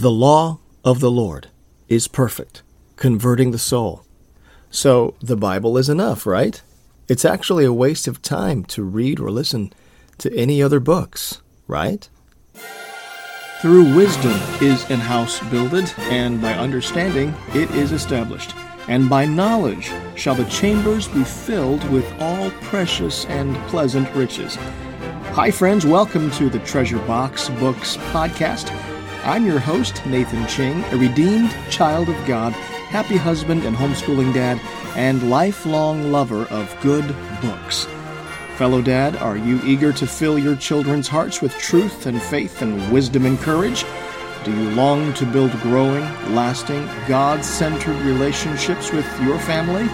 The law of the Lord is perfect, converting the soul. So the Bible is enough, right? It's actually a waste of time to read or listen to any other books, right? Through wisdom is an house builded, and by understanding it is established. And by knowledge shall the chambers be filled with all precious and pleasant riches. Hi, friends, welcome to the Treasure Box Books podcast. I'm your host, Nathan Ching, a redeemed child of God, happy husband and homeschooling dad and lifelong lover of good books. Fellow Dad, are you eager to fill your children's hearts with truth and faith and wisdom and courage? Do you long to build growing, lasting, God centered relationships with your family?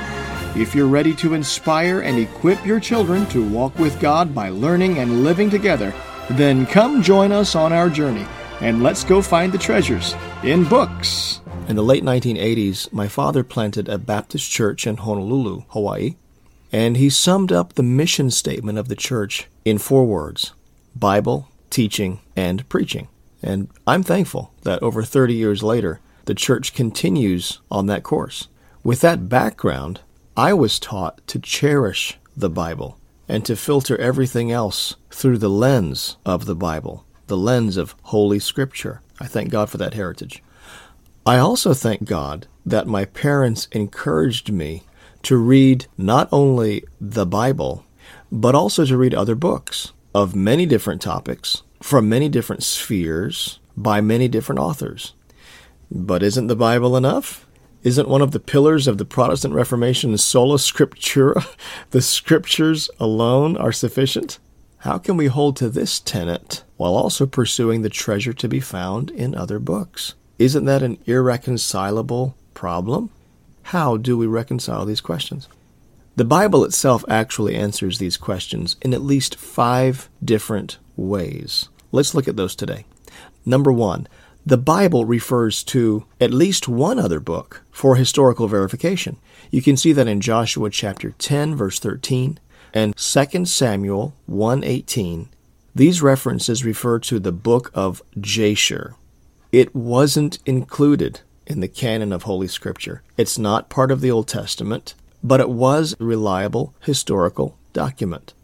If you're ready to inspire and equip your children to walk with God by learning and living together, then come join us on our journey and let's go find the treasures in books. In the late 1980s, my father planted a Baptist church in Honolulu, Hawaii, and he summed up the mission statement of the church in four words Bible, teaching, and preaching. And I'm thankful that over 30 years later, the church continues on that course. With that background, I was taught to cherish the Bible and to filter everything else through the lens of the Bible, the lens of Holy Scripture. I thank God for that heritage. I also thank God that my parents encouraged me to read not only the Bible, but also to read other books of many different topics, from many different spheres, by many different authors. But isn't the Bible enough? Isn't one of the pillars of the Protestant Reformation sola scriptura? The scriptures alone are sufficient? How can we hold to this tenet while also pursuing the treasure to be found in other books? Isn't that an irreconcilable problem? How do we reconcile these questions? The Bible itself actually answers these questions in at least five different ways. Let's look at those today. Number one, the Bible refers to at least one other book for historical verification. You can see that in Joshua chapter 10 verse 13 and 2 Samuel 1:18. These references refer to the book of Jasher. It wasn't included in the canon of Holy Scripture. It's not part of the Old Testament, but it was a reliable historical document.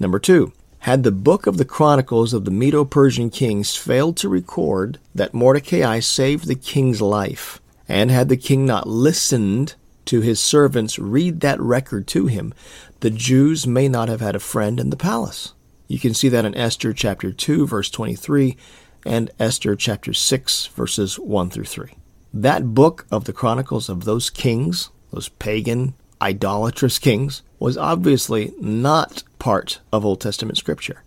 Number two, had the book of the Chronicles of the Medo Persian kings failed to record that Mordecai saved the king's life, and had the king not listened to his servants read that record to him, the Jews may not have had a friend in the palace. You can see that in Esther chapter 2, verse 23, and Esther chapter 6, verses 1 through 3. That book of the Chronicles of those kings, those pagan, idolatrous kings, was obviously not part of Old Testament scripture,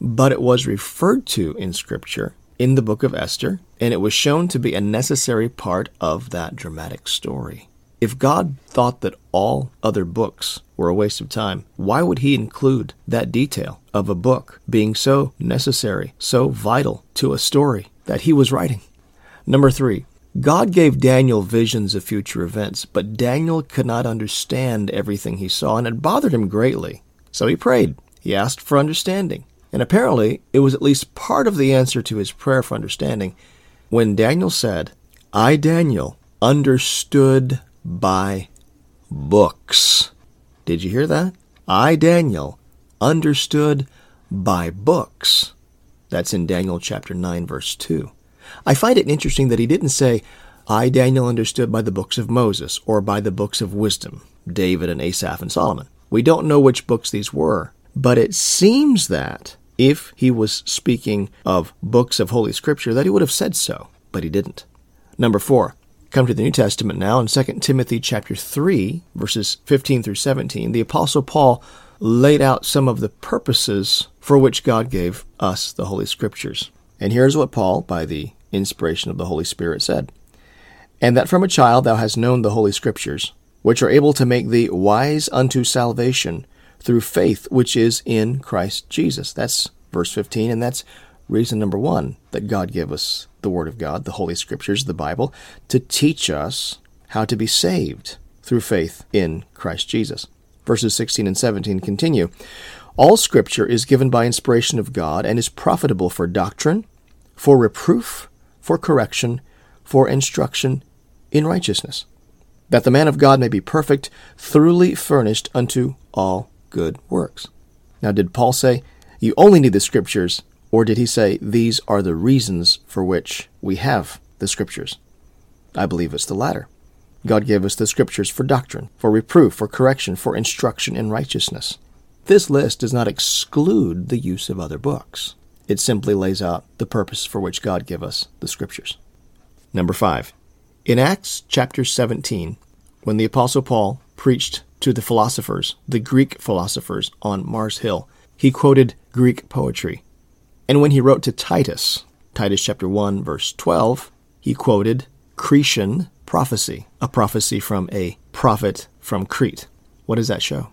but it was referred to in scripture in the book of Esther, and it was shown to be a necessary part of that dramatic story. If God thought that all other books were a waste of time, why would He include that detail of a book being so necessary, so vital to a story that He was writing? Number three, God gave Daniel visions of future events, but Daniel could not understand everything he saw, and it bothered him greatly. So he prayed. He asked for understanding. And apparently, it was at least part of the answer to his prayer for understanding when Daniel said, I, Daniel, understood by books. Did you hear that? I, Daniel, understood by books. That's in Daniel chapter 9, verse 2. I find it interesting that he didn't say, I, Daniel, understood by the books of Moses or by the books of wisdom, David and Asaph and Solomon. We don't know which books these were, but it seems that if he was speaking of books of Holy Scripture, that he would have said so, but he didn't. Number four, come to the New Testament now in 2 Timothy chapter 3, verses 15 through 17. The Apostle Paul laid out some of the purposes for which God gave us the Holy Scriptures. And here's what Paul, by the inspiration of the Holy Spirit, said And that from a child thou hast known the Holy Scriptures, which are able to make thee wise unto salvation through faith which is in Christ Jesus. That's verse 15, and that's reason number one that God gave us the Word of God, the Holy Scriptures, the Bible, to teach us how to be saved through faith in Christ Jesus. Verses 16 and 17 continue. All Scripture is given by inspiration of God and is profitable for doctrine, for reproof, for correction, for instruction in righteousness, that the man of God may be perfect, thoroughly furnished unto all good works. Now, did Paul say, You only need the Scriptures, or did he say, These are the reasons for which we have the Scriptures? I believe it's the latter. God gave us the Scriptures for doctrine, for reproof, for correction, for instruction in righteousness. This list does not exclude the use of other books. It simply lays out the purpose for which God gave us the Scriptures. Number 5. In Acts chapter 17, when the Apostle Paul preached to the philosophers, the Greek philosophers on Mars Hill, he quoted Greek poetry. And when he wrote to Titus, Titus chapter 1 verse 12, he quoted Cretan prophecy, a prophecy from a prophet from Crete. What does that show?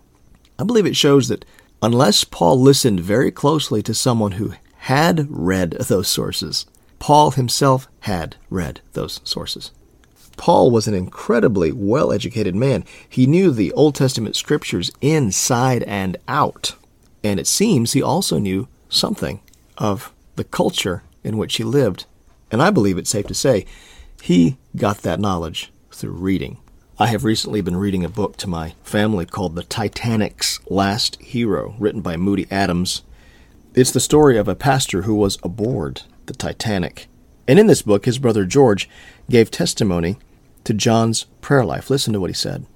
I believe it shows that unless Paul listened very closely to someone who had read those sources, Paul himself had read those sources. Paul was an incredibly well educated man. He knew the Old Testament scriptures inside and out. And it seems he also knew something of the culture in which he lived. And I believe it's safe to say he got that knowledge through reading. I have recently been reading a book to my family called The Titanic's Last Hero, written by Moody Adams. It's the story of a pastor who was aboard the Titanic. And in this book, his brother George gave testimony to John's prayer life. Listen to what he said.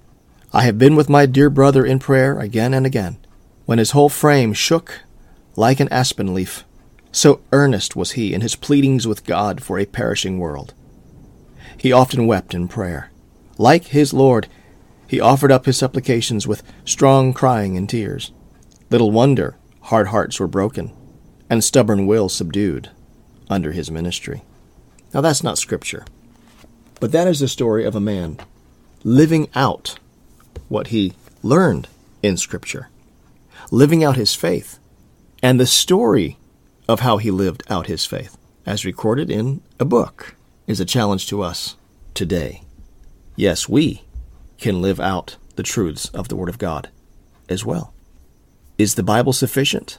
I have been with my dear brother in prayer again and again, when his whole frame shook like an aspen leaf. So earnest was he in his pleadings with God for a perishing world. He often wept in prayer. Like his Lord, he offered up his supplications with strong crying and tears. Little wonder hard hearts were broken, and stubborn will subdued under his ministry. Now, that's not Scripture, but that is the story of a man living out what he learned in Scripture, living out his faith, and the story of how he lived out his faith, as recorded in a book, is a challenge to us today. Yes, we can live out the truths of the Word of God as well. Is the Bible sufficient?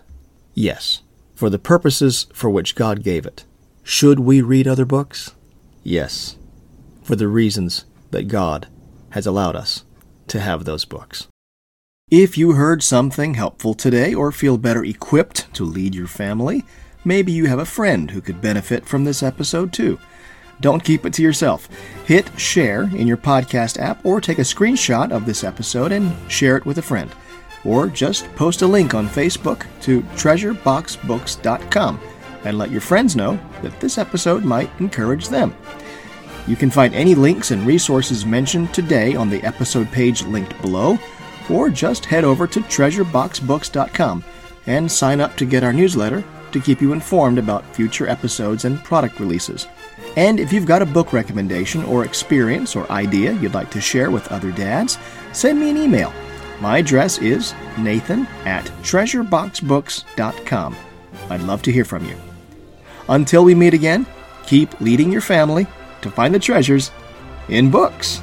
Yes for the purposes for which God gave it. Should we read other books? Yes, for the reasons that God has allowed us to have those books. If you heard something helpful today or feel better equipped to lead your family, maybe you have a friend who could benefit from this episode too. Don't keep it to yourself. Hit share in your podcast app or take a screenshot of this episode and share it with a friend or just post a link on Facebook to treasureboxbooks.com and let your friends know that this episode might encourage them. You can find any links and resources mentioned today on the episode page linked below, or just head over to treasureboxbooks.com and sign up to get our newsletter to keep you informed about future episodes and product releases. And if you've got a book recommendation or experience or idea you'd like to share with other dads, send me an email my address is nathan at treasureboxbooks.com. I'd love to hear from you. Until we meet again, keep leading your family to find the treasures in books.